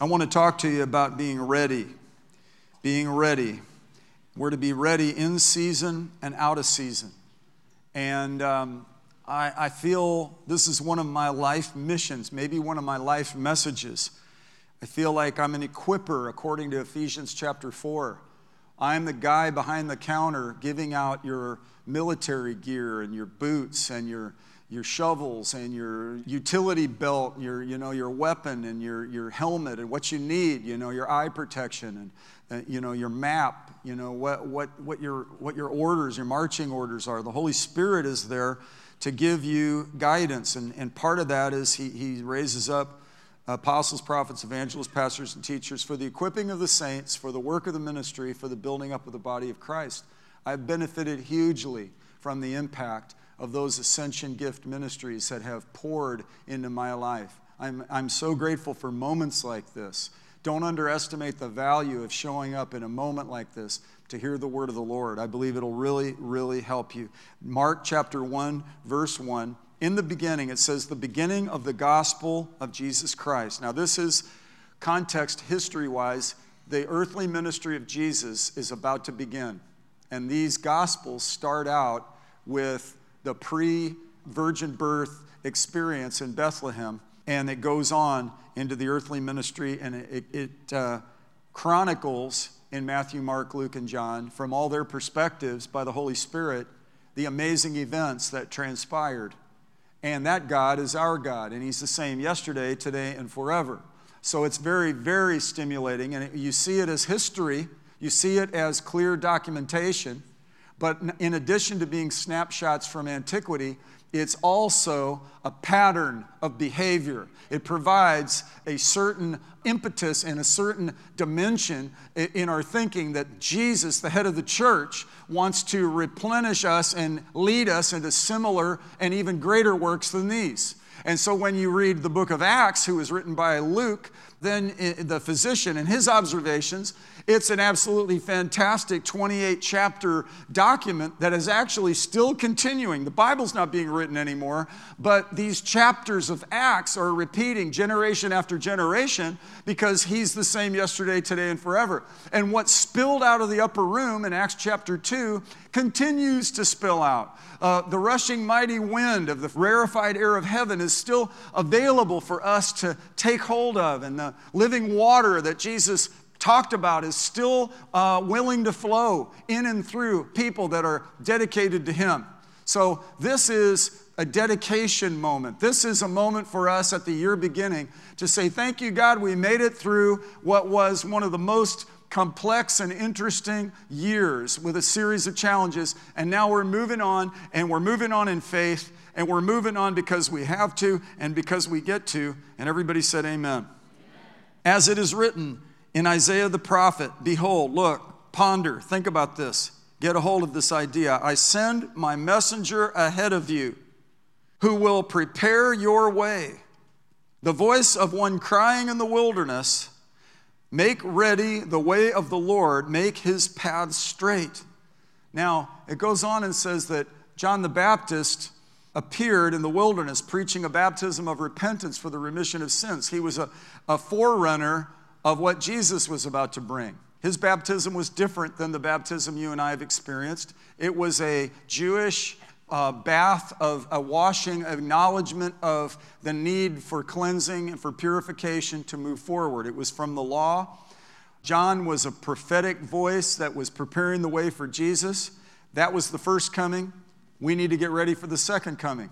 I want to talk to you about being ready. Being ready. We're to be ready in season and out of season. And um, I, I feel this is one of my life missions, maybe one of my life messages. I feel like I'm an equiper according to Ephesians chapter 4. I'm the guy behind the counter giving out your military gear and your boots and your your shovels and your utility belt, your, you know, your weapon and your, your helmet and what you need, you know, your eye protection and, uh, you know, your map, you know, what, what, what, your, what your orders, your marching orders are. The Holy Spirit is there to give you guidance. And, and part of that is he, he raises up apostles, prophets, evangelists, pastors, and teachers for the equipping of the saints, for the work of the ministry, for the building up of the body of Christ. I've benefited hugely from the impact of those ascension gift ministries that have poured into my life. I'm, I'm so grateful for moments like this. Don't underestimate the value of showing up in a moment like this to hear the word of the Lord. I believe it'll really, really help you. Mark chapter 1, verse 1. In the beginning, it says, the beginning of the gospel of Jesus Christ. Now, this is context history wise. The earthly ministry of Jesus is about to begin. And these gospels start out with the pre virgin birth experience in Bethlehem, and it goes on into the earthly ministry, and it, it uh, chronicles in Matthew, Mark, Luke, and John from all their perspectives by the Holy Spirit the amazing events that transpired. And that God is our God, and He's the same yesterday, today, and forever. So it's very, very stimulating, and you see it as history, you see it as clear documentation. But in addition to being snapshots from antiquity, it's also a pattern of behavior. It provides a certain impetus and a certain dimension in our thinking that Jesus, the head of the church, wants to replenish us and lead us into similar and even greater works than these. And so when you read the book of Acts, who was written by Luke, then the physician and his observations, it's an absolutely fantastic 28 chapter document that is actually still continuing. The Bible's not being written anymore, but these chapters of Acts are repeating generation after generation because he's the same yesterday, today, and forever. And what spilled out of the upper room in Acts chapter 2 continues to spill out. Uh, the rushing mighty wind of the rarefied air of heaven is still available for us to take hold of, and the living water that Jesus talked about is still uh, willing to flow in and through people that are dedicated to Him. So, this is a dedication moment. This is a moment for us at the year beginning to say, Thank you, God, we made it through what was one of the most complex and interesting years with a series of challenges. And now we're moving on, and we're moving on in faith, and we're moving on because we have to and because we get to. And everybody said, Amen. Amen. As it is written, in Isaiah the prophet, behold, look, ponder, think about this, get a hold of this idea. I send my messenger ahead of you who will prepare your way. The voice of one crying in the wilderness, make ready the way of the Lord, make his paths straight. Now, it goes on and says that John the Baptist appeared in the wilderness preaching a baptism of repentance for the remission of sins. He was a, a forerunner of what Jesus was about to bring. His baptism was different than the baptism you and I have experienced. It was a Jewish uh, bath of a washing, acknowledgement of the need for cleansing and for purification to move forward. It was from the law. John was a prophetic voice that was preparing the way for Jesus. That was the first coming. We need to get ready for the second coming.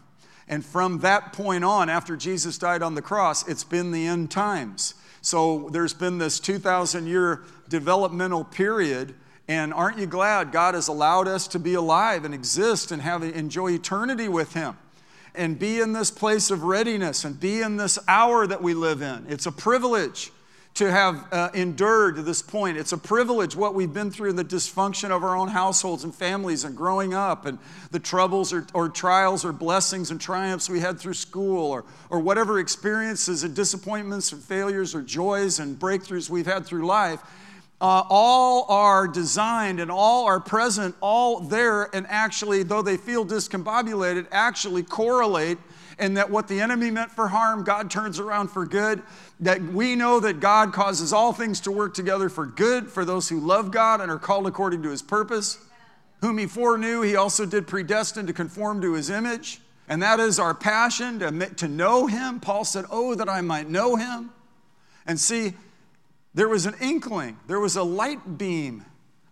And from that point on, after Jesus died on the cross, it's been the end times. So there's been this 2,000 year developmental period. And aren't you glad God has allowed us to be alive and exist and have enjoy eternity with Him? And be in this place of readiness and be in this hour that we live in. It's a privilege to have uh, endured to this point. It's a privilege what we've been through the dysfunction of our own households and families and growing up and the troubles or, or trials or blessings and triumphs we had through school or, or whatever experiences and disappointments and failures or joys and breakthroughs we've had through life. Uh, all are designed and all are present, all there, and actually, though they feel discombobulated, actually correlate and that what the enemy meant for harm, God turns around for good. That we know that God causes all things to work together for good for those who love God and are called according to his purpose. Whom he foreknew, he also did predestine to conform to his image. And that is our passion to, to know him. Paul said, Oh, that I might know him. And see, there was an inkling, there was a light beam.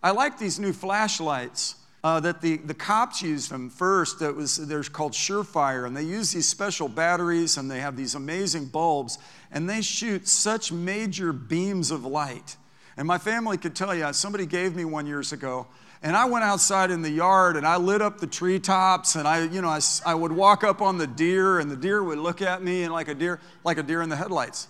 I like these new flashlights uh, that the, the cops used them first. That was they're called Surefire, and they use these special batteries, and they have these amazing bulbs, and they shoot such major beams of light. And my family could tell you, somebody gave me one years ago, and I went outside in the yard and I lit up the treetops, and I, you know, I, I would walk up on the deer, and the deer would look at me and like a deer, like a deer in the headlights.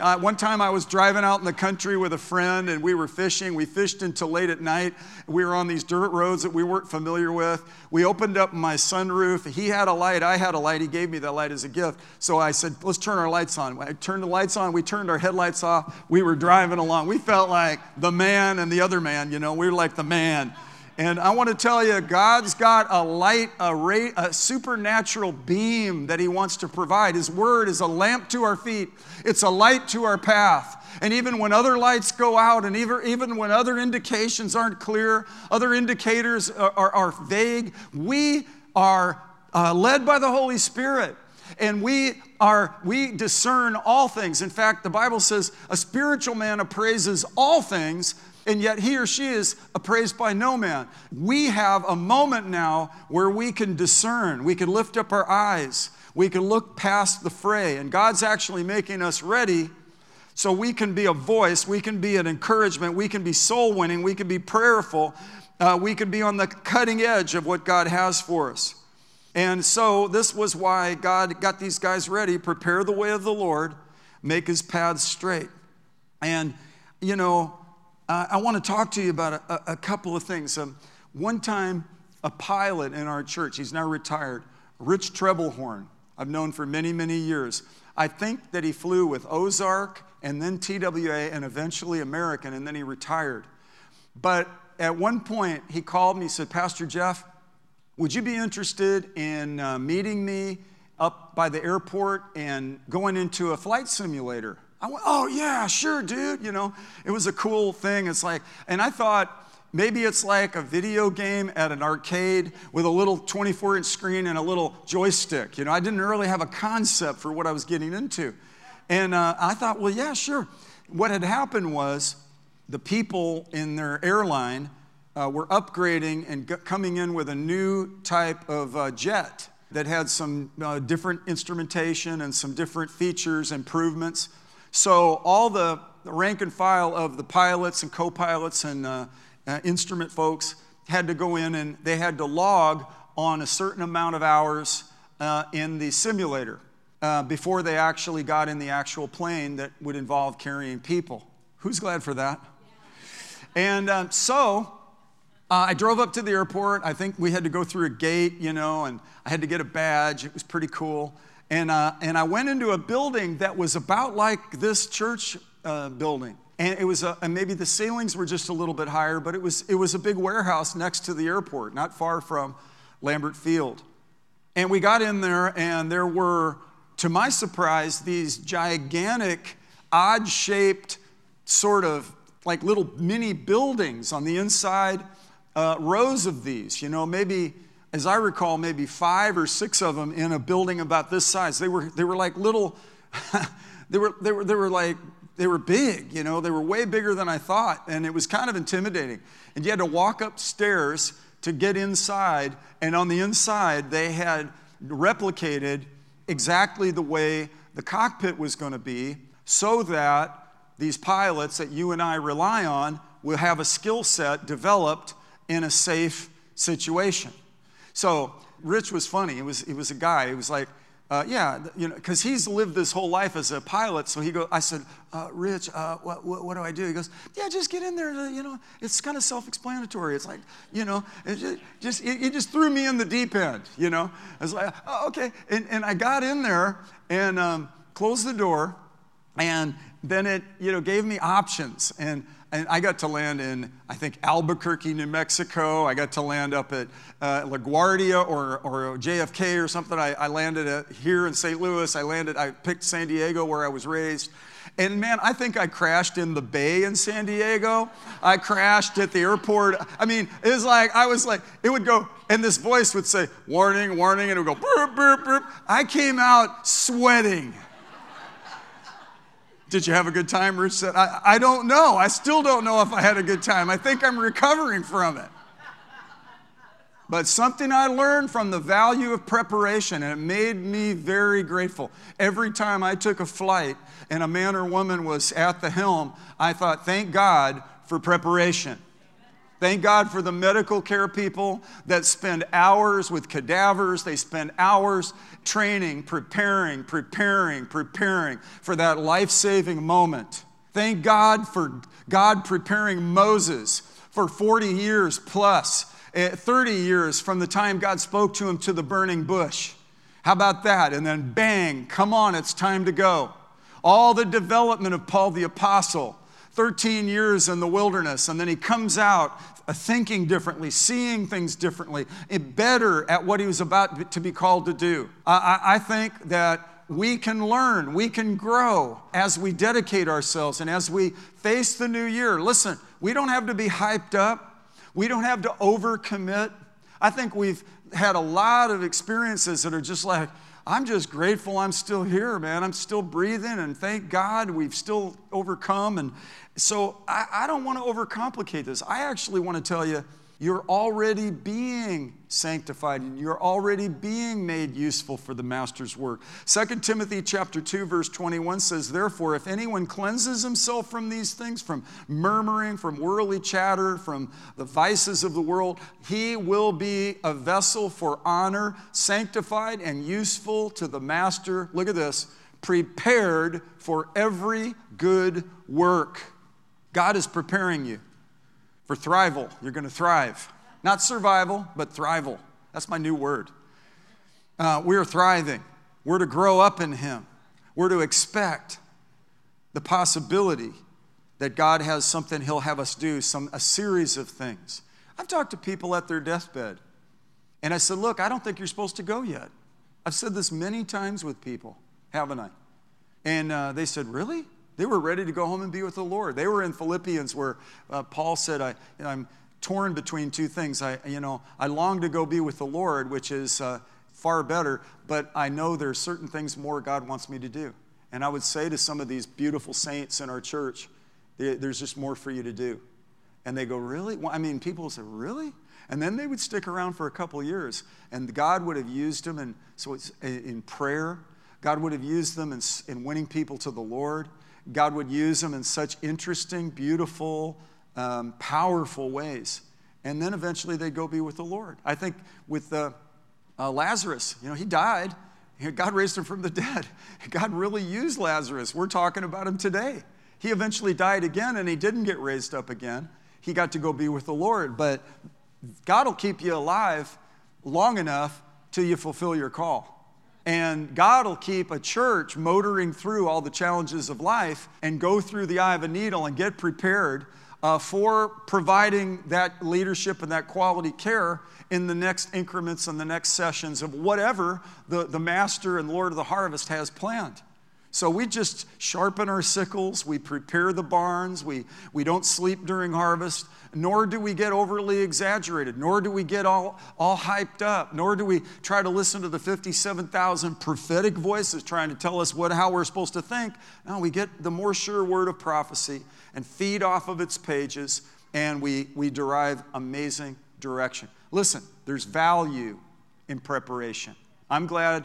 Uh, one time I was driving out in the country with a friend and we were fishing. We fished until late at night. We were on these dirt roads that we weren't familiar with. We opened up my sunroof. He had a light. I had a light. He gave me that light as a gift. So I said, let's turn our lights on. I turned the lights on. We turned our headlights off. We were driving along. We felt like the man and the other man, you know, we were like the man. And I want to tell you, God's got a light, a, ray, a supernatural beam that He wants to provide. His Word is a lamp to our feet, it's a light to our path. And even when other lights go out, and even, even when other indications aren't clear, other indicators are, are, are vague, we are uh, led by the Holy Spirit and we are we discern all things in fact the bible says a spiritual man appraises all things and yet he or she is appraised by no man. We have a moment now where we can discern, we can lift up our eyes, we can look past the fray, and God's actually making us ready so we can be a voice, we can be an encouragement, we can be soul winning, we can be prayerful, uh, we can be on the cutting edge of what God has for us. And so this was why God got these guys ready prepare the way of the Lord, make his paths straight. And, you know, uh, I want to talk to you about a, a couple of things. Um, one time, a pilot in our church, he's now retired, Rich Trebelhorn, I've known for many, many years. I think that he flew with Ozark and then TWA and eventually American, and then he retired. But at one point, he called me, he said, Pastor Jeff, would you be interested in uh, meeting me up by the airport and going into a flight simulator? I went, oh, yeah, sure, dude. You know, it was a cool thing. It's like, and I thought, Maybe it's like a video game at an arcade with a little 24 inch screen and a little joystick. You know, I didn't really have a concept for what I was getting into. And uh, I thought, well, yeah, sure. What had happened was the people in their airline uh, were upgrading and g- coming in with a new type of uh, jet that had some uh, different instrumentation and some different features, improvements. So all the rank and file of the pilots and co-pilots and uh, uh, instrument folks had to go in and they had to log on a certain amount of hours uh, in the simulator uh, before they actually got in the actual plane that would involve carrying people. Who's glad for that? And um, so uh, I drove up to the airport. I think we had to go through a gate, you know, and I had to get a badge. It was pretty cool. And, uh, and I went into a building that was about like this church uh, building. And it was, a, and maybe the ceilings were just a little bit higher, but it was, it was a big warehouse next to the airport, not far from Lambert Field. And we got in there, and there were, to my surprise, these gigantic, odd shaped, sort of like little mini buildings on the inside, uh, rows of these, you know, maybe as I recall, maybe five or six of them in a building about this size. They were, they were like little, they, were, they, were, they were like, they were big, you know, they were way bigger than I thought. And it was kind of intimidating. And you had to walk upstairs to get inside. And on the inside, they had replicated exactly the way the cockpit was going to be so that these pilots that you and I rely on will have a skill set developed in a safe situation. So Rich was funny. He was, he was a guy. He was like, uh, yeah, you know, because he's lived this whole life as a pilot. So he go, I said, uh, Rich, uh, what, what, what, do I do? He goes, yeah, just get in there. To, you know, it's kind of self-explanatory. It's like, you know, just, just he just threw me in the deep end. You know, I was like, oh, okay, and, and I got in there and um, closed the door, and then it, you know, gave me options. And, and I got to land in, I think, Albuquerque, New Mexico. I got to land up at uh, LaGuardia or, or JFK or something. I, I landed at, here in St. Louis. I landed, I picked San Diego where I was raised. And man, I think I crashed in the bay in San Diego. I crashed at the airport. I mean, it was like, I was like, it would go, and this voice would say, warning, warning, and it would go, burp, burp, burp. I came out sweating. Did you have a good time, Ruth said? I, I don't know. I still don't know if I had a good time. I think I'm recovering from it. But something I learned from the value of preparation, and it made me very grateful. Every time I took a flight and a man or woman was at the helm, I thought, thank God for preparation. Thank God for the medical care people that spend hours with cadavers. They spend hours training, preparing, preparing, preparing for that life saving moment. Thank God for God preparing Moses for 40 years eh, 30 years from the time God spoke to him to the burning bush. How about that? And then bang, come on, it's time to go. All the development of Paul the Apostle 13 years in the wilderness, and then he comes out uh, thinking differently, seeing things differently, better at what he was about to be called to do. I think that we can learn, we can grow as we dedicate ourselves and as we face the new year. Listen, we don't have to be hyped up, we don't have to overcommit. I think we've had a lot of experiences that are just like, I'm just grateful I'm still here, man. I'm still breathing, and thank God we've still overcome. And so I, I don't want to overcomplicate this. I actually want to tell you you're already being sanctified and you're already being made useful for the master's work. 2 timothy chapter 2 verse 21 says therefore if anyone cleanses himself from these things from murmuring from worldly chatter from the vices of the world he will be a vessel for honor sanctified and useful to the master look at this prepared for every good work. God is preparing you for thrival. You're going to thrive. Not survival, but thrival. That's my new word. Uh, we're thriving. We're to grow up in Him. We're to expect the possibility that God has something He'll have us do, some, a series of things. I've talked to people at their deathbed, and I said, Look, I don't think you're supposed to go yet. I've said this many times with people, haven't I? And uh, they said, Really? They were ready to go home and be with the Lord. They were in Philippians where uh, Paul said, I, am torn between two things. I, you know, I long to go be with the Lord, which is uh, far better, but I know there are certain things more God wants me to do. And I would say to some of these beautiful saints in our church, there's just more for you to do. And they go, Really? Well, I mean, people say, Really? And then they would stick around for a couple years, and God would have used them. And so in prayer, God would have used them in, in winning people to the Lord. God would use them in such interesting, beautiful, um, powerful ways. And then eventually they'd go be with the Lord. I think with uh, uh, Lazarus, you know, he died. God raised him from the dead. God really used Lazarus. We're talking about him today. He eventually died again and he didn't get raised up again. He got to go be with the Lord. But God will keep you alive long enough till you fulfill your call. And God will keep a church motoring through all the challenges of life and go through the eye of a needle and get prepared uh, for providing that leadership and that quality care in the next increments and the next sessions of whatever the, the master and Lord of the harvest has planned. So we just sharpen our sickles, we prepare the barns, we, we don't sleep during harvest, nor do we get overly exaggerated, nor do we get all, all hyped up, nor do we try to listen to the 57,000 prophetic voices trying to tell us what, how we're supposed to think. No, we get the more sure word of prophecy and feed off of its pages, and we, we derive amazing direction. Listen, there's value in preparation. I'm glad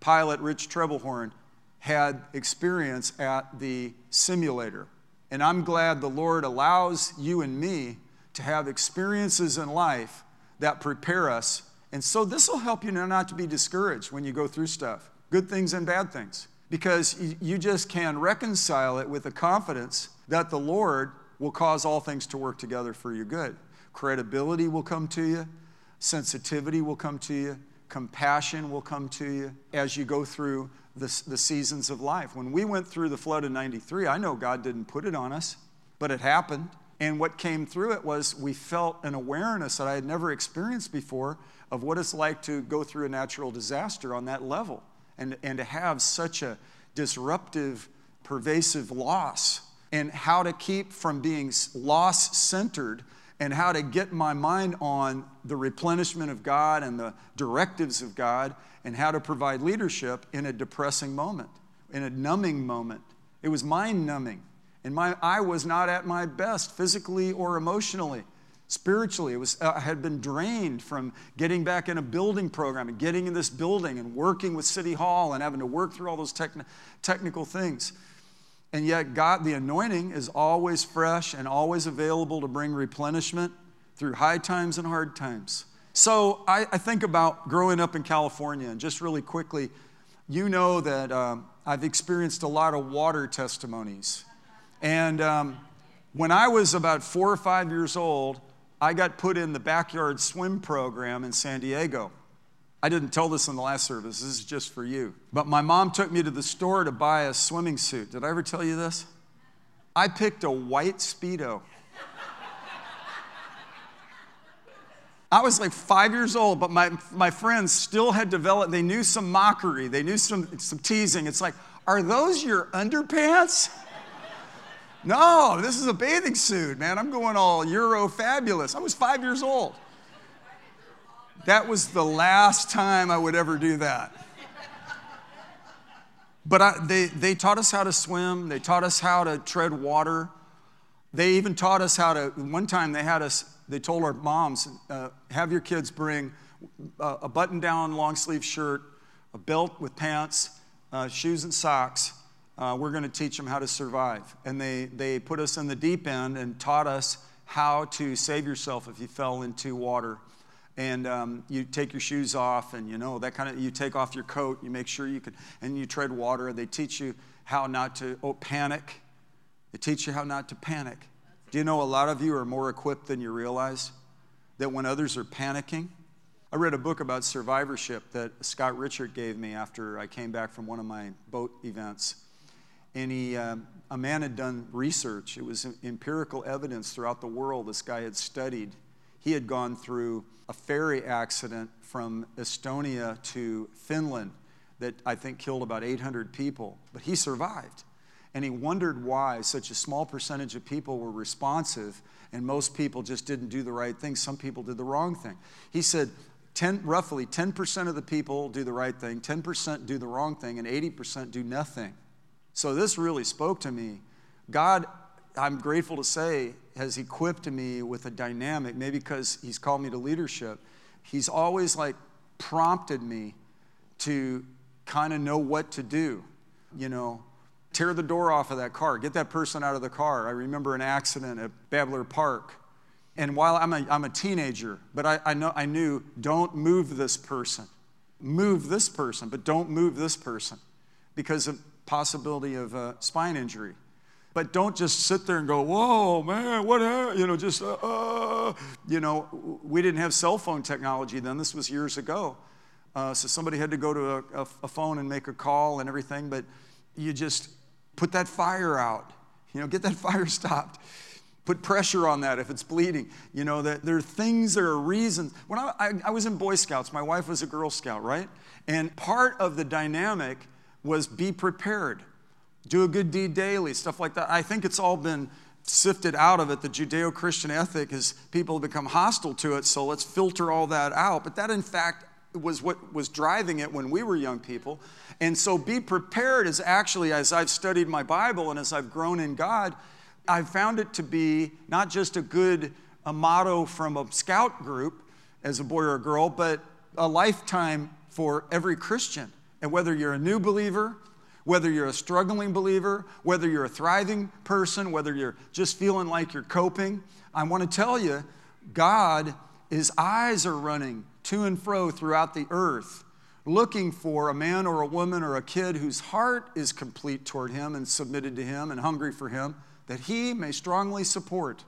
pilot Rich Trebelhorn had experience at the simulator. And I'm glad the Lord allows you and me to have experiences in life that prepare us. And so this will help you not to be discouraged when you go through stuff, good things and bad things, because you just can reconcile it with the confidence that the Lord will cause all things to work together for your good. Credibility will come to you, sensitivity will come to you, compassion will come to you as you go through the, the seasons of life. When we went through the flood of 93, I know God didn't put it on us, but it happened. And what came through it was we felt an awareness that I had never experienced before of what it's like to go through a natural disaster on that level and, and to have such a disruptive, pervasive loss and how to keep from being loss centered and how to get my mind on the replenishment of God and the directives of God and how to provide leadership in a depressing moment, in a numbing moment. It was mind numbing. And my, I was not at my best physically or emotionally. Spiritually, it was, I had been drained from getting back in a building program and getting in this building and working with City Hall and having to work through all those techni- technical things. And yet, God, the anointing is always fresh and always available to bring replenishment through high times and hard times. So I, I think about growing up in California, and just really quickly, you know that um, I've experienced a lot of water testimonies. And um, when I was about four or five years old, I got put in the backyard swim program in San Diego. I didn't tell this in the last service, this is just for you. But my mom took me to the store to buy a swimming suit. Did I ever tell you this? I picked a white Speedo. I was like five years old, but my, my friends still had developed, they knew some mockery, they knew some, some teasing. It's like, are those your underpants? no, this is a bathing suit, man. I'm going all Euro fabulous. I was five years old. That was the last time I would ever do that. But I, they, they taught us how to swim, they taught us how to tread water. They even taught us how to, one time they had us they told our moms, uh, have your kids bring a, a button down long sleeve shirt, a belt with pants, uh, shoes and socks. Uh, we're going to teach them how to survive. And they, they put us in the deep end and taught us how to save yourself if you fell into water. And um, you take your shoes off, and you know, that kind of, you take off your coat, you make sure you can, and you tread water. They teach you how not to oh, panic. They teach you how not to panic. Do you know a lot of you are more equipped than you realize? That when others are panicking, I read a book about survivorship that Scott Richard gave me after I came back from one of my boat events. And he, um, a man had done research. It was empirical evidence throughout the world this guy had studied. He had gone through a ferry accident from Estonia to Finland that I think killed about 800 people, but he survived. And he wondered why such a small percentage of people were responsive and most people just didn't do the right thing. Some people did the wrong thing. He said, 10, roughly 10% of the people do the right thing, 10% do the wrong thing, and 80% do nothing. So this really spoke to me. God, I'm grateful to say, has equipped me with a dynamic, maybe because He's called me to leadership. He's always like prompted me to kind of know what to do. You know, tear the door off of that car, get that person out of the car. I remember an accident at Babler Park. And while I'm a, I'm a teenager, but I, I, know, I knew don't move this person. Move this person, but don't move this person because of possibility of a spine injury. But don't just sit there and go, whoa, man, what, you know, just, uh, uh, you know, we didn't have cell phone technology then. This was years ago. Uh, so somebody had to go to a, a, a phone and make a call and everything, but you just, Put that fire out. You know, get that fire stopped. Put pressure on that if it's bleeding. You know, that there are things, there are reasons. When I, I, I was in Boy Scouts, my wife was a Girl Scout, right? And part of the dynamic was be prepared, do a good deed daily, stuff like that. I think it's all been sifted out of it. The Judeo Christian ethic is people have become hostile to it, so let's filter all that out. But that, in fact, was what was driving it when we were young people. And so, be prepared is actually, as I've studied my Bible and as I've grown in God, I've found it to be not just a good a motto from a scout group as a boy or a girl, but a lifetime for every Christian. And whether you're a new believer, whether you're a struggling believer, whether you're a thriving person, whether you're just feeling like you're coping, I want to tell you, God, His eyes are running to and fro throughout the earth, looking for a man or a woman or a kid whose heart is complete toward him and submitted to him and hungry for him, that he may strongly support.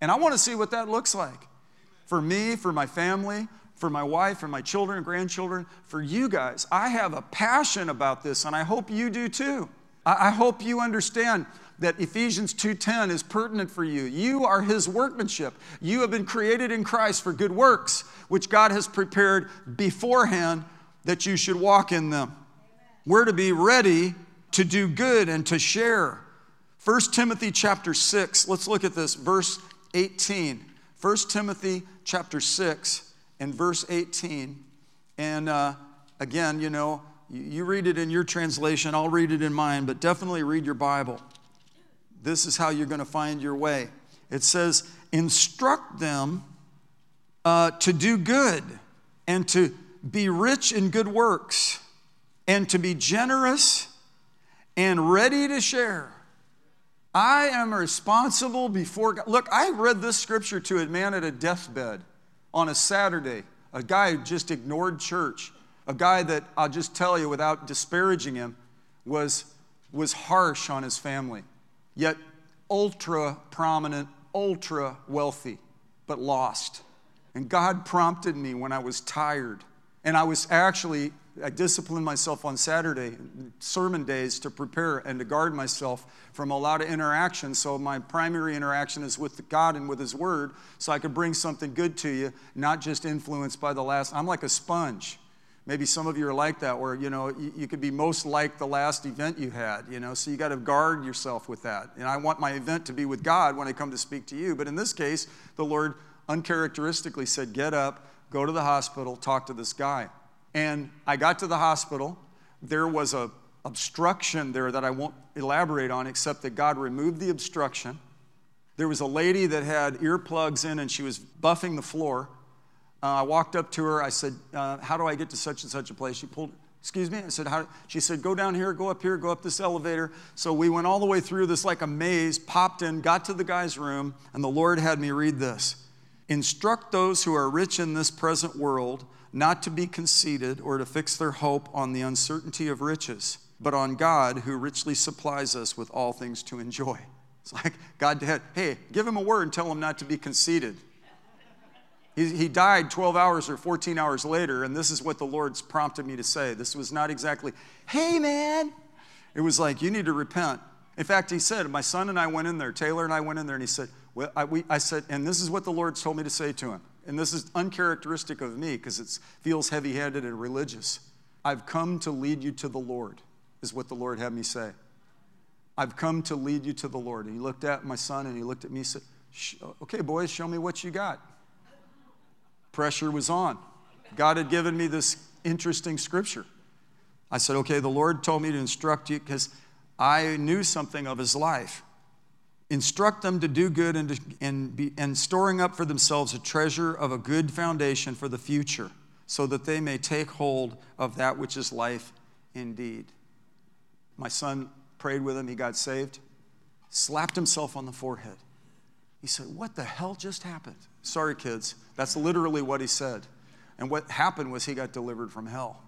And I want to see what that looks like for me, for my family, for my wife, and my children and grandchildren, for you guys. I have a passion about this, and I hope you do too. I, I hope you understand that Ephesians 2:10 is pertinent for you. You are his workmanship. You have been created in Christ for good works, which God has prepared beforehand that you should walk in them. We're to be ready to do good and to share. 1 Timothy chapter 6, let's look at this, verse 18. 1 Timothy chapter 6 and verse 18. And uh, again, you know, you read it in your translation, I'll read it in mine, but definitely read your Bible. This is how you're going to find your way. It says, instruct them uh, to do good and to be rich in good works and to be generous and ready to share. I am responsible before God. Look, I read this scripture to a man at a deathbed on a Saturday, a guy who just ignored church, a guy that I'll just tell you without disparaging him was, was harsh on his family, yet ultra prominent, ultra wealthy, but lost. And God prompted me when I was tired. And I was actually, I disciplined myself on Saturday, sermon days, to prepare and to guard myself from a lot of interaction. So my primary interaction is with God and with His Word, so I could bring something good to you, not just influenced by the last. I'm like a sponge. Maybe some of you are like that, where you know you, you could be most like the last event you had. You know, so you got to guard yourself with that. And I want my event to be with God when I come to speak to you. But in this case, the Lord uncharacteristically said, "Get up, go to the hospital, talk to this guy." And I got to the hospital. There was a obstruction there that I won't elaborate on, except that God removed the obstruction. There was a lady that had earplugs in and she was buffing the floor. Uh, I walked up to her. I said, uh, How do I get to such and such a place? She pulled, Excuse me? I said, How? She said, Go down here, go up here, go up this elevator. So we went all the way through this like a maze, popped in, got to the guy's room, and the Lord had me read this Instruct those who are rich in this present world not to be conceited or to fix their hope on the uncertainty of riches, but on God who richly supplies us with all things to enjoy. It's like God had, hey, give him a word and tell him not to be conceited. He, he died 12 hours or 14 hours later, and this is what the Lord's prompted me to say. This was not exactly, hey, man. It was like, you need to repent. In fact, he said, my son and I went in there, Taylor and I went in there, and he said, well, I, we, I said, and this is what the Lord told me to say to him. And this is uncharacteristic of me because it feels heavy handed and religious. I've come to lead you to the Lord, is what the Lord had me say. I've come to lead you to the Lord. And he looked at my son and he looked at me and said, Okay, boys, show me what you got pressure was on. God had given me this interesting scripture. I said, okay, the Lord told me to instruct you because I knew something of his life. Instruct them to do good and, to, and, be, and storing up for themselves a treasure of a good foundation for the future, so that they may take hold of that which is life indeed. My son prayed with him, he got saved, slapped himself on the forehead. He said, What the hell just happened? Sorry, kids. That's literally what he said. And what happened was he got delivered from hell.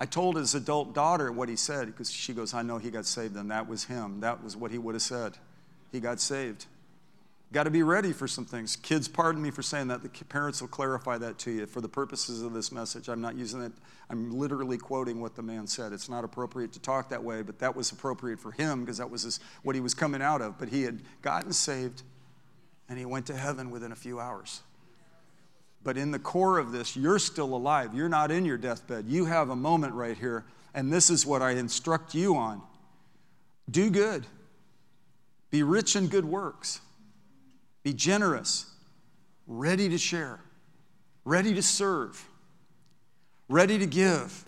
I told his adult daughter what he said because she goes, I know he got saved, and that was him. That was what he would have said. He got saved. Got to be ready for some things. Kids, pardon me for saying that. The parents will clarify that to you. For the purposes of this message, I'm not using it. I'm literally quoting what the man said. It's not appropriate to talk that way, but that was appropriate for him because that was his, what he was coming out of. But he had gotten saved and he went to heaven within a few hours. But in the core of this, you're still alive. You're not in your deathbed. You have a moment right here, and this is what I instruct you on do good, be rich in good works, be generous, ready to share, ready to serve, ready to give.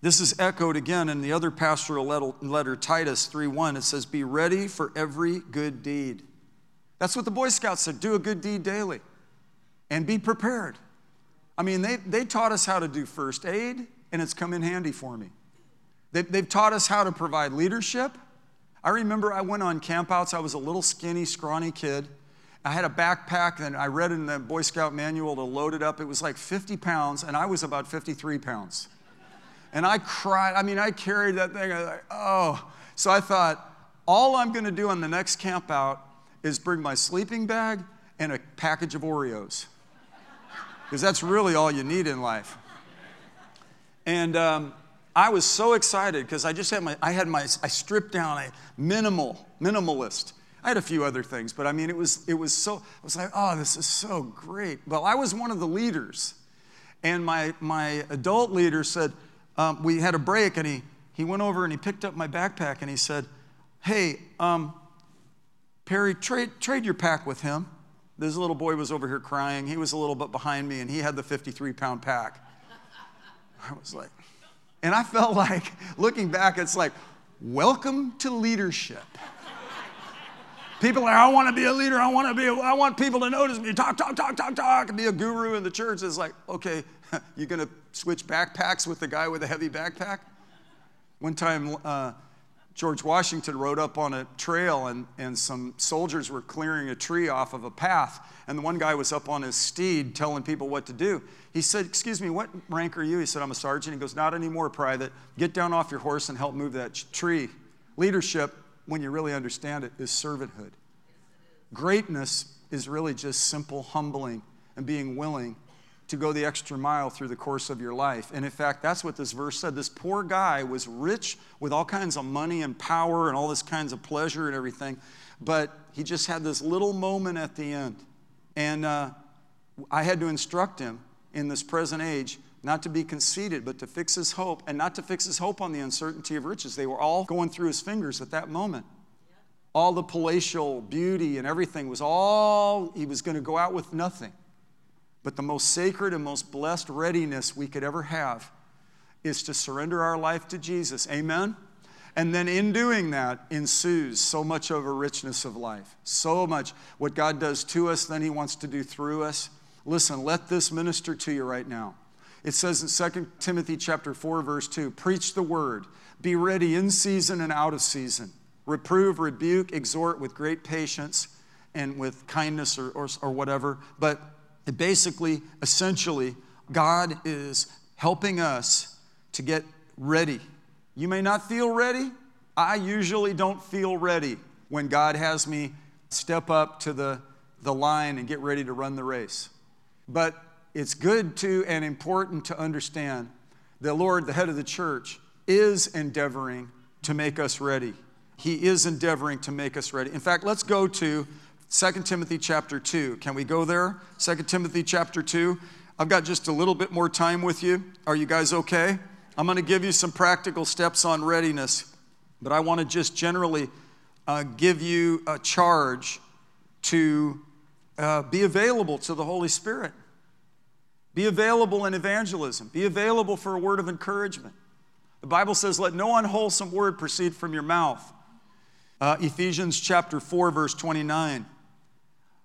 This is echoed again in the other pastoral letter, Titus 3:1. It says, "Be ready for every good deed." That's what the Boy Scouts said do a good deed daily and be prepared. I mean, they, they taught us how to do first aid, and it's come in handy for me. They, they've taught us how to provide leadership. I remember I went on campouts. I was a little skinny, scrawny kid. I had a backpack, and I read in the Boy Scout manual to load it up. It was like 50 pounds, and I was about 53 pounds. And I cried. I mean, I carried that thing. I was like, oh. So I thought, all I'm going to do on the next campout is bring my sleeping bag and a package of Oreos. because that's really all you need in life. And um, I was so excited because I just had my, I had my, I stripped down a minimal, minimalist. I had a few other things, but I mean, it was, it was so, I was like, oh, this is so great. Well, I was one of the leaders. And my, my adult leader said, um, we had a break, and he, he went over and he picked up my backpack and he said, hey, um, Perry, trade, trade your pack with him. This little boy was over here crying. He was a little bit behind me, and he had the 53 pound pack. I was like, and I felt like, looking back, it's like, welcome to leadership. People are, I want to be a leader. I want to be, a, I want people to notice me. Talk, talk, talk, talk, talk, and be a guru in the church. It's like, okay, you're going to switch backpacks with the guy with the heavy backpack? One time, uh, George Washington rode up on a trail and, and some soldiers were clearing a tree off of a path. And the one guy was up on his steed telling people what to do. He said, Excuse me, what rank are you? He said, I'm a sergeant. He goes, Not anymore, private. Get down off your horse and help move that tree. Leadership, when you really understand it, is servanthood. Greatness is really just simple humbling and being willing to go the extra mile through the course of your life. And in fact, that's what this verse said. This poor guy was rich with all kinds of money and power and all this kinds of pleasure and everything, but he just had this little moment at the end. And uh, I had to instruct him in this present age not to be conceited, but to fix his hope, and not to fix his hope on the uncertainty of riches. They were all going through his fingers at that moment. All the palatial beauty and everything was all, he was going to go out with nothing. But the most sacred and most blessed readiness we could ever have is to surrender our life to Jesus. Amen? And then in doing that ensues so much of a richness of life. So much. What God does to us, then He wants to do through us. Listen, let this minister to you right now. It says in 2 Timothy chapter 4, verse 2, preach the word, be ready in season and out of season. Reprove, rebuke, exhort with great patience and with kindness or, or, or whatever. But it basically, essentially, God is helping us to get ready. You may not feel ready. I usually don't feel ready when God has me step up to the, the line and get ready to run the race. But it's good to and important to understand the Lord, the head of the church, is endeavoring to make us ready. He is endeavoring to make us ready. In fact, let's go to 2 Timothy chapter 2. Can we go there? 2 Timothy chapter 2. I've got just a little bit more time with you. Are you guys okay? I'm going to give you some practical steps on readiness, but I want to just generally uh, give you a charge to uh, be available to the Holy Spirit. Be available in evangelism. Be available for a word of encouragement. The Bible says, Let no unwholesome word proceed from your mouth. Uh, Ephesians chapter 4, verse 29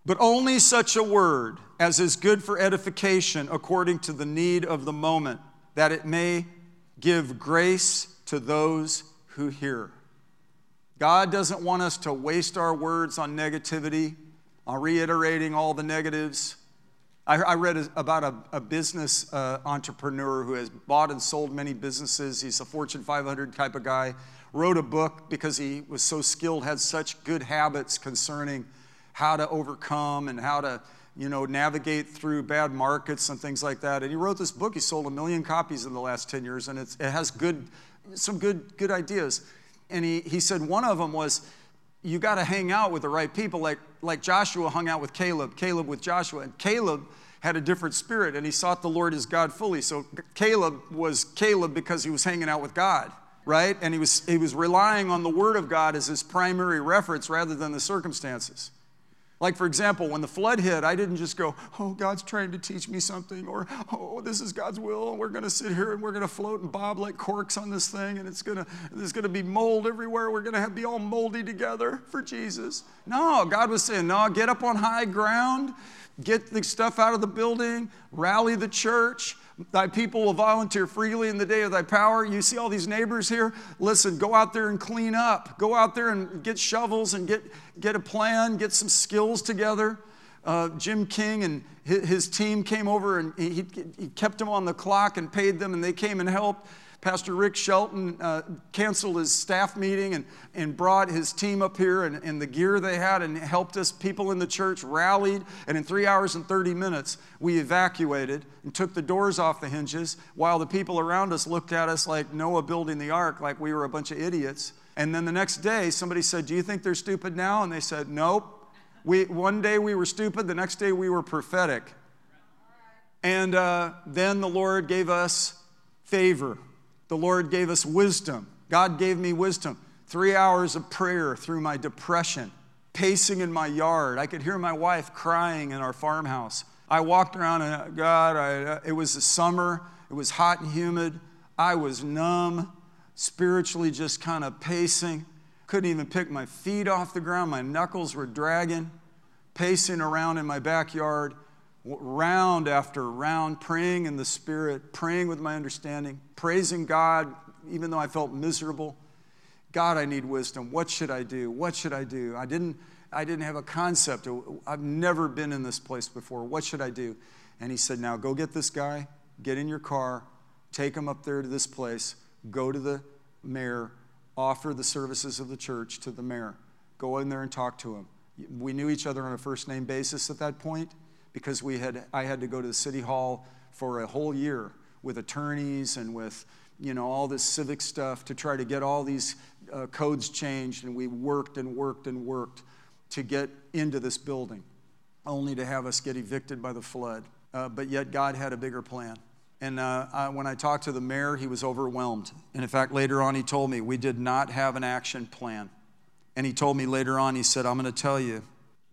but only such a word as is good for edification according to the need of the moment, that it may give grace to those who hear. God doesn't want us to waste our words on negativity, on reiterating all the negatives. I, I read about a, a business uh, entrepreneur who has bought and sold many businesses. He's a Fortune 500 type of guy. Wrote a book because he was so skilled, had such good habits concerning how to overcome and how to you know navigate through bad markets and things like that. And he wrote this book. He sold a million copies in the last 10 years and it has good some good good ideas. And he, he said one of them was you got to hang out with the right people. Like like joshua hung out with caleb caleb with joshua. And caleb had a different spirit and he sought the lord as god fully. So caleb was caleb because he was hanging out with god right? And he was he was relying on the word of god as his primary reference rather than the circumstances like, for example, when the flood hit, I didn't just go, oh, God's trying to teach me something, or oh, this is God's will, and we're going to sit here and we're going to float and bob like corks on this thing, and it's going to, there's going to be mold everywhere. We're going to be all moldy together for Jesus. No, God was saying, no, get up on high ground, get the stuff out of the building, rally the church, Thy people will volunteer freely in the day of thy power. You see all these neighbors here? Listen, go out there and clean up. Go out there and get shovels and get, get a plan, get some skills together. Uh, Jim King and his, his, team came over and he, he kept them on the clock and paid them, and they came and helped. Pastor Rick Shelton uh, canceled his staff meeting and, and brought his team up here and, and the gear they had and helped us. People in the church rallied, and in three hours and 30 minutes, we evacuated and took the doors off the hinges while the people around us looked at us like Noah building the ark, like we were a bunch of idiots. And then the next day, somebody said, Do you think they're stupid now? And they said, Nope. We, one day we were stupid, the next day we were prophetic. And uh, then the Lord gave us favor. The Lord gave us wisdom. God gave me wisdom. Three hours of prayer through my depression, pacing in my yard. I could hear my wife crying in our farmhouse. I walked around and, God, I, it was the summer. It was hot and humid. I was numb, spiritually just kind of pacing. Couldn't even pick my feet off the ground. My knuckles were dragging, pacing around in my backyard round after round, praying in the Spirit, praying with my understanding, praising God, even though I felt miserable. God, I need wisdom. What should I do? What should I do? I didn't, I didn't have a concept. I've never been in this place before. What should I do? And he said, Now go get this guy, get in your car, take him up there to this place, go to the mayor, offer the services of the church to the mayor. Go in there and talk to him. We knew each other on a first name basis at that point because we had, I had to go to the city hall for a whole year with attorneys and with you know all this civic stuff to try to get all these uh, codes changed and we worked and worked and worked to get into this building only to have us get evicted by the flood. Uh, but yet god had a bigger plan. And uh, I, when i talked to the mayor he was overwhelmed. And in fact later on he told me we did not have an action plan. And he told me later on he said i'm going to tell you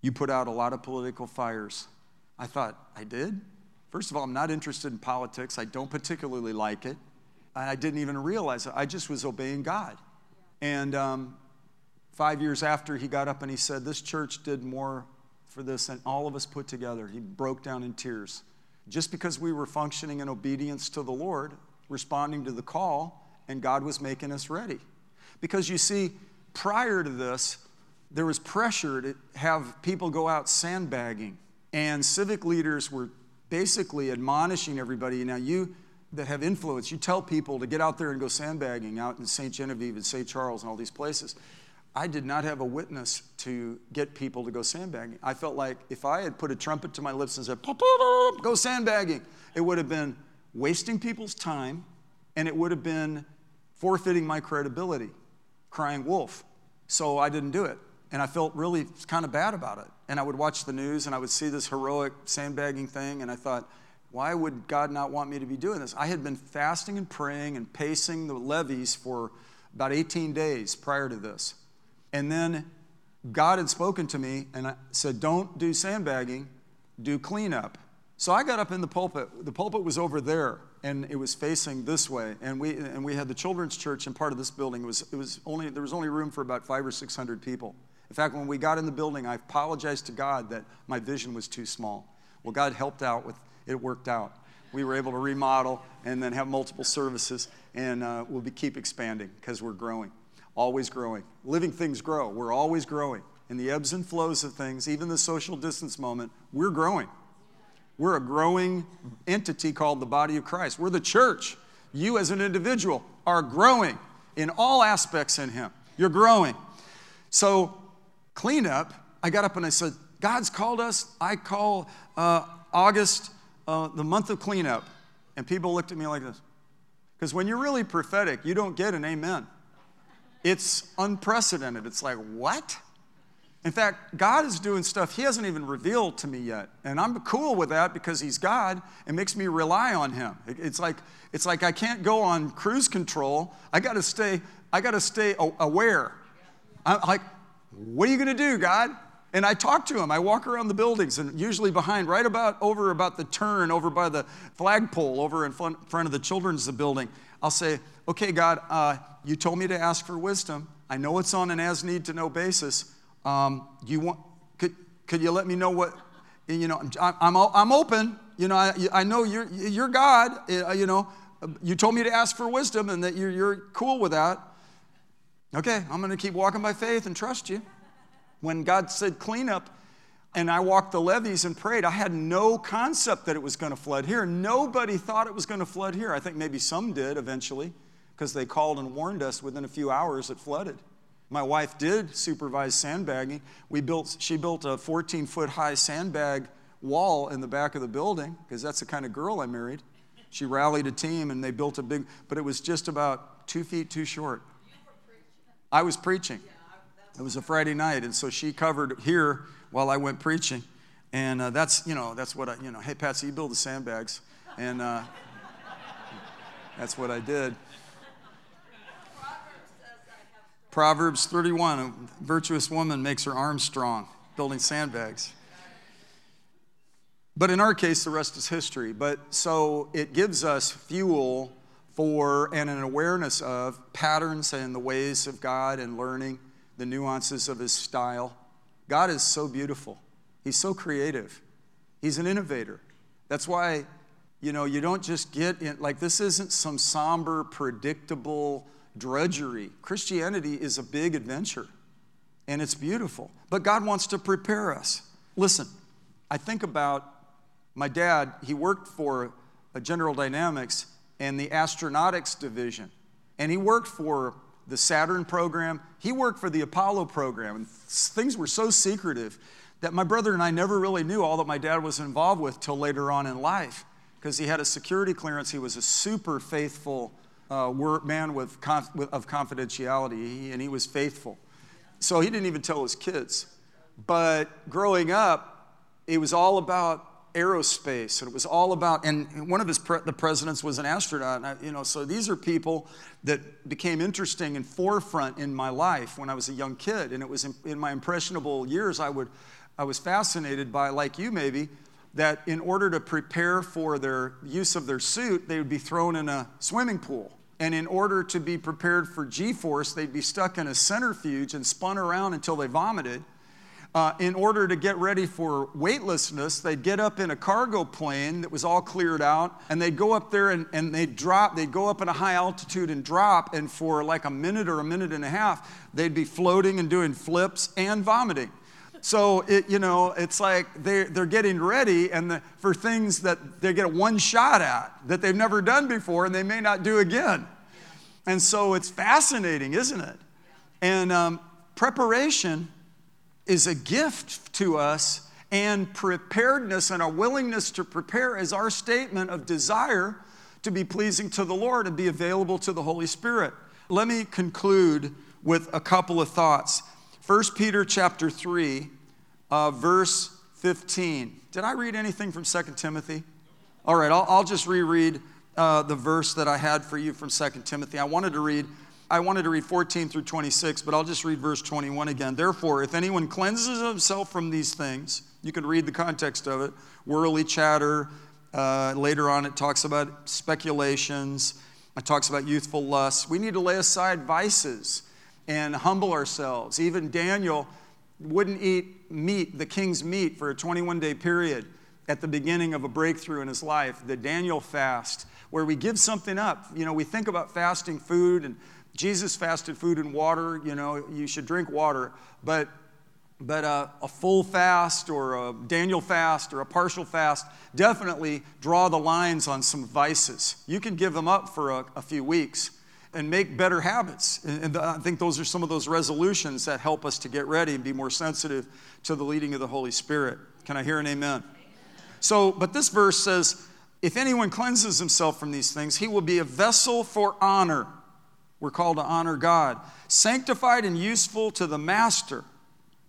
you put out a lot of political fires I thought, I did? First of all, I'm not interested in politics. I don't particularly like it. And I didn't even realize it. I just was obeying God. And um, five years after, he got up and he said, This church did more for this than all of us put together. He broke down in tears. Just because we were functioning in obedience to the Lord, responding to the call, and God was making us ready. Because you see, prior to this, there was pressure to have people go out sandbagging and civic leaders were basically admonishing everybody. Now, you that have influence, you tell people to get out there and go sandbagging out in St. Genevieve and St. Charles and all these places. I did not have a witness to get people to go sandbagging. I felt like if I had put a trumpet to my lips and said, go sandbagging, it would have been wasting people's time and it would have been forfeiting my credibility, crying wolf. So I didn't do it. And I felt really kind of bad about it. And I would watch the news and I would see this heroic sandbagging thing, and I thought, why would God not want me to be doing this? I had been fasting and praying and pacing the levees for about 18 days prior to this. And then God had spoken to me and I said, Don't do sandbagging, do cleanup. So I got up in the pulpit. The pulpit was over there and it was facing this way. And we, and we had the children's church in part of this building. It was, it was only, there was only room for about five or 600 people. In fact, when we got in the building, I apologized to God that my vision was too small. Well, God helped out with it, worked out. We were able to remodel and then have multiple services, and uh, we'll be, keep expanding because we're growing, always growing. Living things grow, we're always growing. In the ebbs and flows of things, even the social distance moment, we're growing. We're a growing entity called the body of Christ. We're the church. You, as an individual, are growing in all aspects in Him. You're growing. So, cleanup, I got up and I said, God's called us. I call uh, August uh, the month of cleanup. And people looked at me like this. Because when you're really prophetic, you don't get an amen. It's unprecedented. It's like, what? In fact, God is doing stuff He hasn't even revealed to me yet. And I'm cool with that because He's God It makes me rely on Him. It's like, it's like I can't go on cruise control. I gotta stay, I gotta stay aware. I'm like, what are you going to do, God? And I talk to him. I walk around the buildings and usually behind, right about over about the turn, over by the flagpole, over in front, of the children's building. I'll say, okay, God, uh, you told me to ask for wisdom. I know it's on an as need to know basis. Um, you want, could, could you let me know what, you know, I'm, I'm, I'm open. You know, I, I know you're, you're God. Uh, you know, you told me to ask for wisdom and that you're, you're cool with that. Okay, I'm going to keep walking by faith and trust you. When God said clean up, and I walked the levees and prayed, I had no concept that it was going to flood here. Nobody thought it was going to flood here. I think maybe some did eventually. because they called and warned us within a few hours it flooded. My wife did supervise sandbagging. We built, she built a 14 foot high sandbag wall in the back of the building because that's the kind of girl I married. She rallied a team and they built a big, but it was just about two feet too short. I was preaching. It was a Friday night, and so she covered here while I went preaching. And uh, that's, you know, that's what I, you know, hey, Patsy, you build the sandbags. And uh, that's what I did. Proverbs 31 a virtuous woman makes her arms strong, building sandbags. But in our case, the rest is history. But so it gives us fuel for and an awareness of patterns and the ways of God and learning the nuances of his style. God is so beautiful. He's so creative. He's an innovator. That's why, you know, you don't just get in, like, this isn't some somber, predictable drudgery. Christianity is a big adventure and it's beautiful. But God wants to prepare us. Listen, I think about my dad, he worked for General Dynamics and the astronautics division, and he worked for the Saturn program, he worked for the Apollo program. And things were so secretive that my brother and I never really knew all that my dad was involved with till later on in life because he had a security clearance. He was a super faithful uh, man with, conf- with, of confidentiality, and he was faithful. So he didn't even tell his kids. But growing up, it was all about aerospace, and it was all about. And one of his pre- the presidents was an astronaut. I, you know, so these are people that became interesting and forefront in my life when I was a young kid, and it was in, in my impressionable years. I would, I was fascinated by, like you maybe, that in order to prepare for their use of their suit, they would be thrown in a swimming pool. And in order to be prepared for G force, they'd be stuck in a centrifuge and spun around until they vomited. Uh, in order to get ready for weightlessness, they'd get up in a cargo plane that was all cleared out, and they'd go up there and, and they'd drop, they'd go up at a high altitude and drop, and for like a minute or a minute and a half, they'd be floating and doing flips and vomiting. So, it, you know, it's like they're, they're getting ready and the, for things that they get a one shot at that they've never done before and they may not do again. And so it's fascinating, isn't it? And um, preparation is a gift to us, and preparedness and our willingness to prepare is our statement of desire to be pleasing to the Lord and be available to the Holy Spirit. Let me conclude with a couple of thoughts. 1 Peter chapter 3 uh, verse 15. Did I read anything from 2 Timothy? All right, I'll, I'll just reread uh, the verse that I had for you from 2 Timothy. I wanted to read. I wanted to read 14 through 26, but I'll just read verse 21 again. Therefore, if anyone cleanses himself from these things, you can read the context of it worldly chatter. Uh, later on, it talks about speculations, it talks about youthful lusts. We need to lay aside vices and humble ourselves. Even Daniel wouldn't eat meat, the king's meat, for a 21 day period at the beginning of a breakthrough in his life, the Daniel fast, where we give something up. You know, we think about fasting food, and Jesus fasted food and water. You know, you should drink water, but but a, a full fast or a Daniel fast or a partial fast definitely draw the lines on some vices. You can give them up for a, a few weeks, and make better habits. And I think those are some of those resolutions that help us to get ready and be more sensitive to the leading of the Holy Spirit. Can I hear an amen? So, but this verse says, if anyone cleanses himself from these things, he will be a vessel for honor. We're called to honor God, sanctified and useful to the master,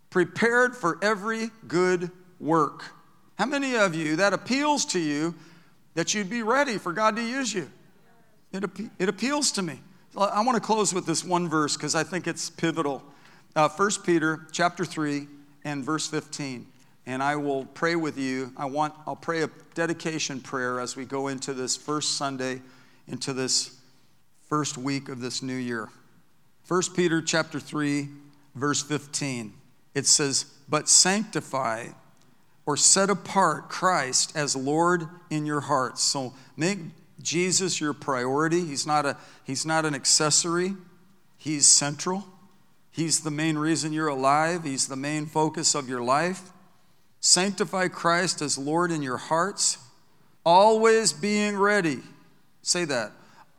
prepared for every good work. How many of you that appeals to you that you'd be ready for God to use you? It, it appeals to me. I want to close with this one verse because I think it's pivotal. Uh, 1 Peter chapter 3 and verse 15. And I will pray with you. I want, I'll pray a dedication prayer as we go into this first Sunday, into this first week of this new year. 1 Peter chapter 3, verse 15. It says, But sanctify or set apart Christ as Lord in your hearts. So make Jesus your priority. He's not, a, he's not an accessory, He's central. He's the main reason you're alive, He's the main focus of your life. Sanctify Christ as Lord in your hearts, always being ready. Say that.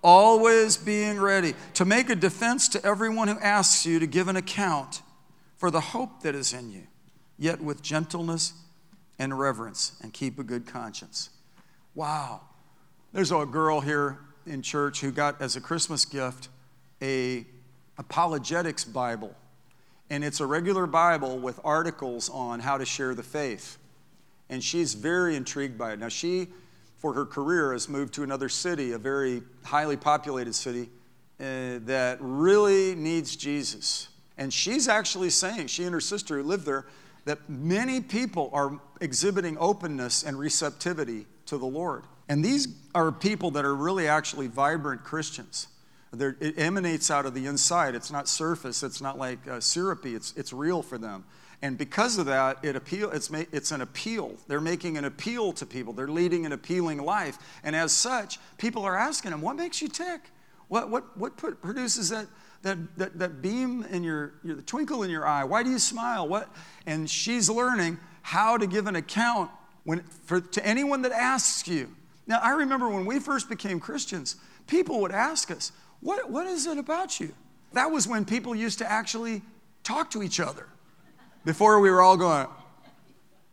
Always being ready to make a defense to everyone who asks you to give an account for the hope that is in you, yet with gentleness and reverence, and keep a good conscience. Wow. There's a girl here in church who got as a Christmas gift a apologetics Bible. And it's a regular Bible with articles on how to share the faith. And she's very intrigued by it. Now, she, for her career, has moved to another city, a very highly populated city, uh, that really needs Jesus. And she's actually saying, she and her sister who live there, that many people are exhibiting openness and receptivity to the Lord. And these are people that are really actually vibrant Christians. They're, it emanates out of the inside. It's not surface. It's not like uh, syrupy. It's, it's real for them. And because of that, it appeal, it's, it's an appeal. They're making an appeal to people. They're leading an appealing life. And as such, people are asking them, what makes you tick? What, what, what produces that, that, that, that beam in your, your, the twinkle in your eye? Why do you smile? What? And she's learning how to give an account when, for, to anyone that asks you. Now, I remember when we first became Christians, people would ask us, what, what is it about you? That was when people used to actually talk to each other. Before we were all going,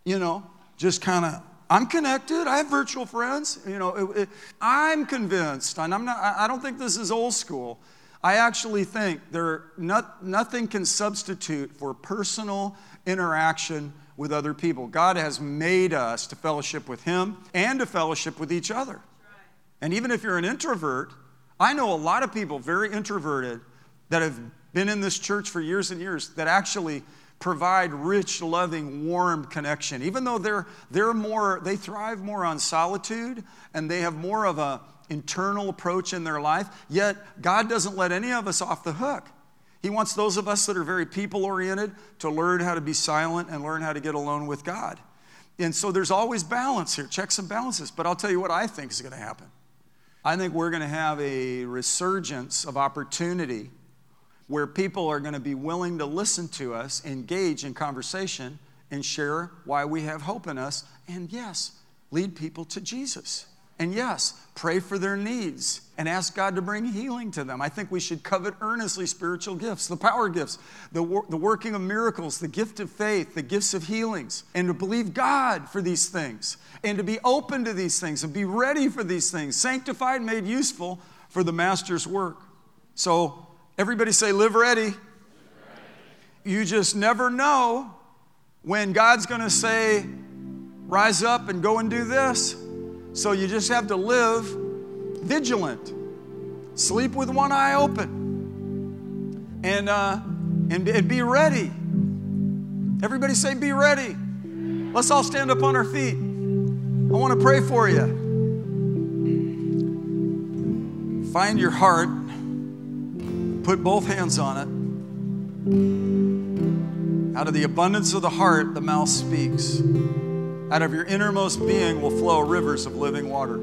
you know, just kind of, I'm connected. I have virtual friends. You know, it, it, I'm convinced, and I'm not, I don't think this is old school. I actually think there not, nothing can substitute for personal interaction with other people. God has made us to fellowship with Him and to fellowship with each other. And even if you're an introvert, I know a lot of people, very introverted, that have been in this church for years and years, that actually provide rich, loving, warm connection. Even though they're, they're more, they thrive more on solitude and they have more of a internal approach in their life, yet God doesn't let any of us off the hook. He wants those of us that are very people oriented to learn how to be silent and learn how to get alone with God. And so there's always balance here, checks and balances. But I'll tell you what I think is going to happen. I think we're going to have a resurgence of opportunity where people are going to be willing to listen to us, engage in conversation, and share why we have hope in us. And yes, lead people to Jesus. And yes, pray for their needs and ask God to bring healing to them. I think we should covet earnestly spiritual gifts, the power gifts, the, wor- the working of miracles, the gift of faith, the gifts of healings, and to believe God for these things, and to be open to these things, and be ready for these things, sanctified, made useful for the Master's work. So, everybody say, live ready. Live ready. You just never know when God's going to say, rise up and go and do this. So you just have to live vigilant, sleep with one eye open, and, uh, and, and be ready. Everybody say, be ready. Let's all stand up on our feet. I want to pray for you. Find your heart, put both hands on it. Out of the abundance of the heart, the mouth speaks. Out of your innermost being will flow rivers of living water.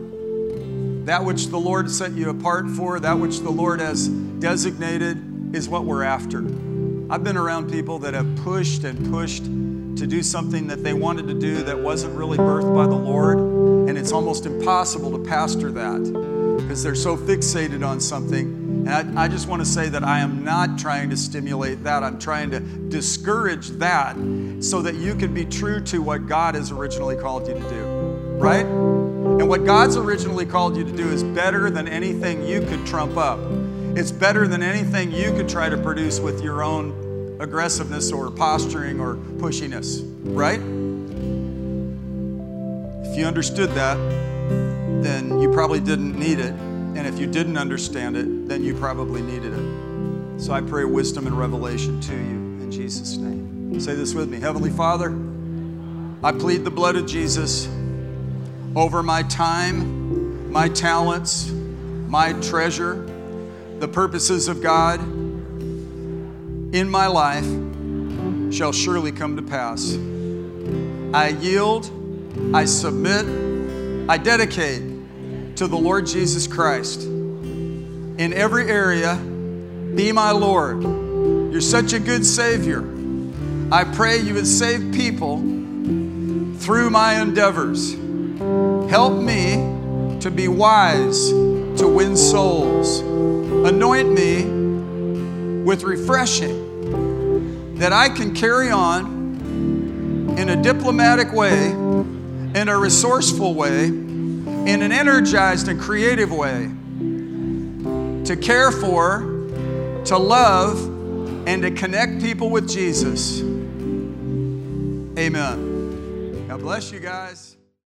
That which the Lord set you apart for, that which the Lord has designated, is what we're after. I've been around people that have pushed and pushed to do something that they wanted to do that wasn't really birthed by the Lord, and it's almost impossible to pastor that because they're so fixated on something and I, I just want to say that I am not trying to stimulate that. I'm trying to discourage that so that you can be true to what God has originally called you to do, right? And what God's originally called you to do is better than anything you could trump up. It's better than anything you could try to produce with your own aggressiveness or posturing or pushiness, right? If you understood that, then you probably didn't need it. And if you didn't understand it, then you probably needed it. So I pray wisdom and revelation to you in Jesus' name. Say this with me Heavenly Father, I plead the blood of Jesus over my time, my talents, my treasure, the purposes of God in my life shall surely come to pass. I yield, I submit, I dedicate to the Lord Jesus Christ. In every area, be my Lord. You're such a good Savior. I pray you would save people through my endeavors. Help me to be wise, to win souls. Anoint me with refreshing that I can carry on in a diplomatic way, in a resourceful way, in an energized and creative way to care for, to love, and to connect people with Jesus. Amen. God bless you guys.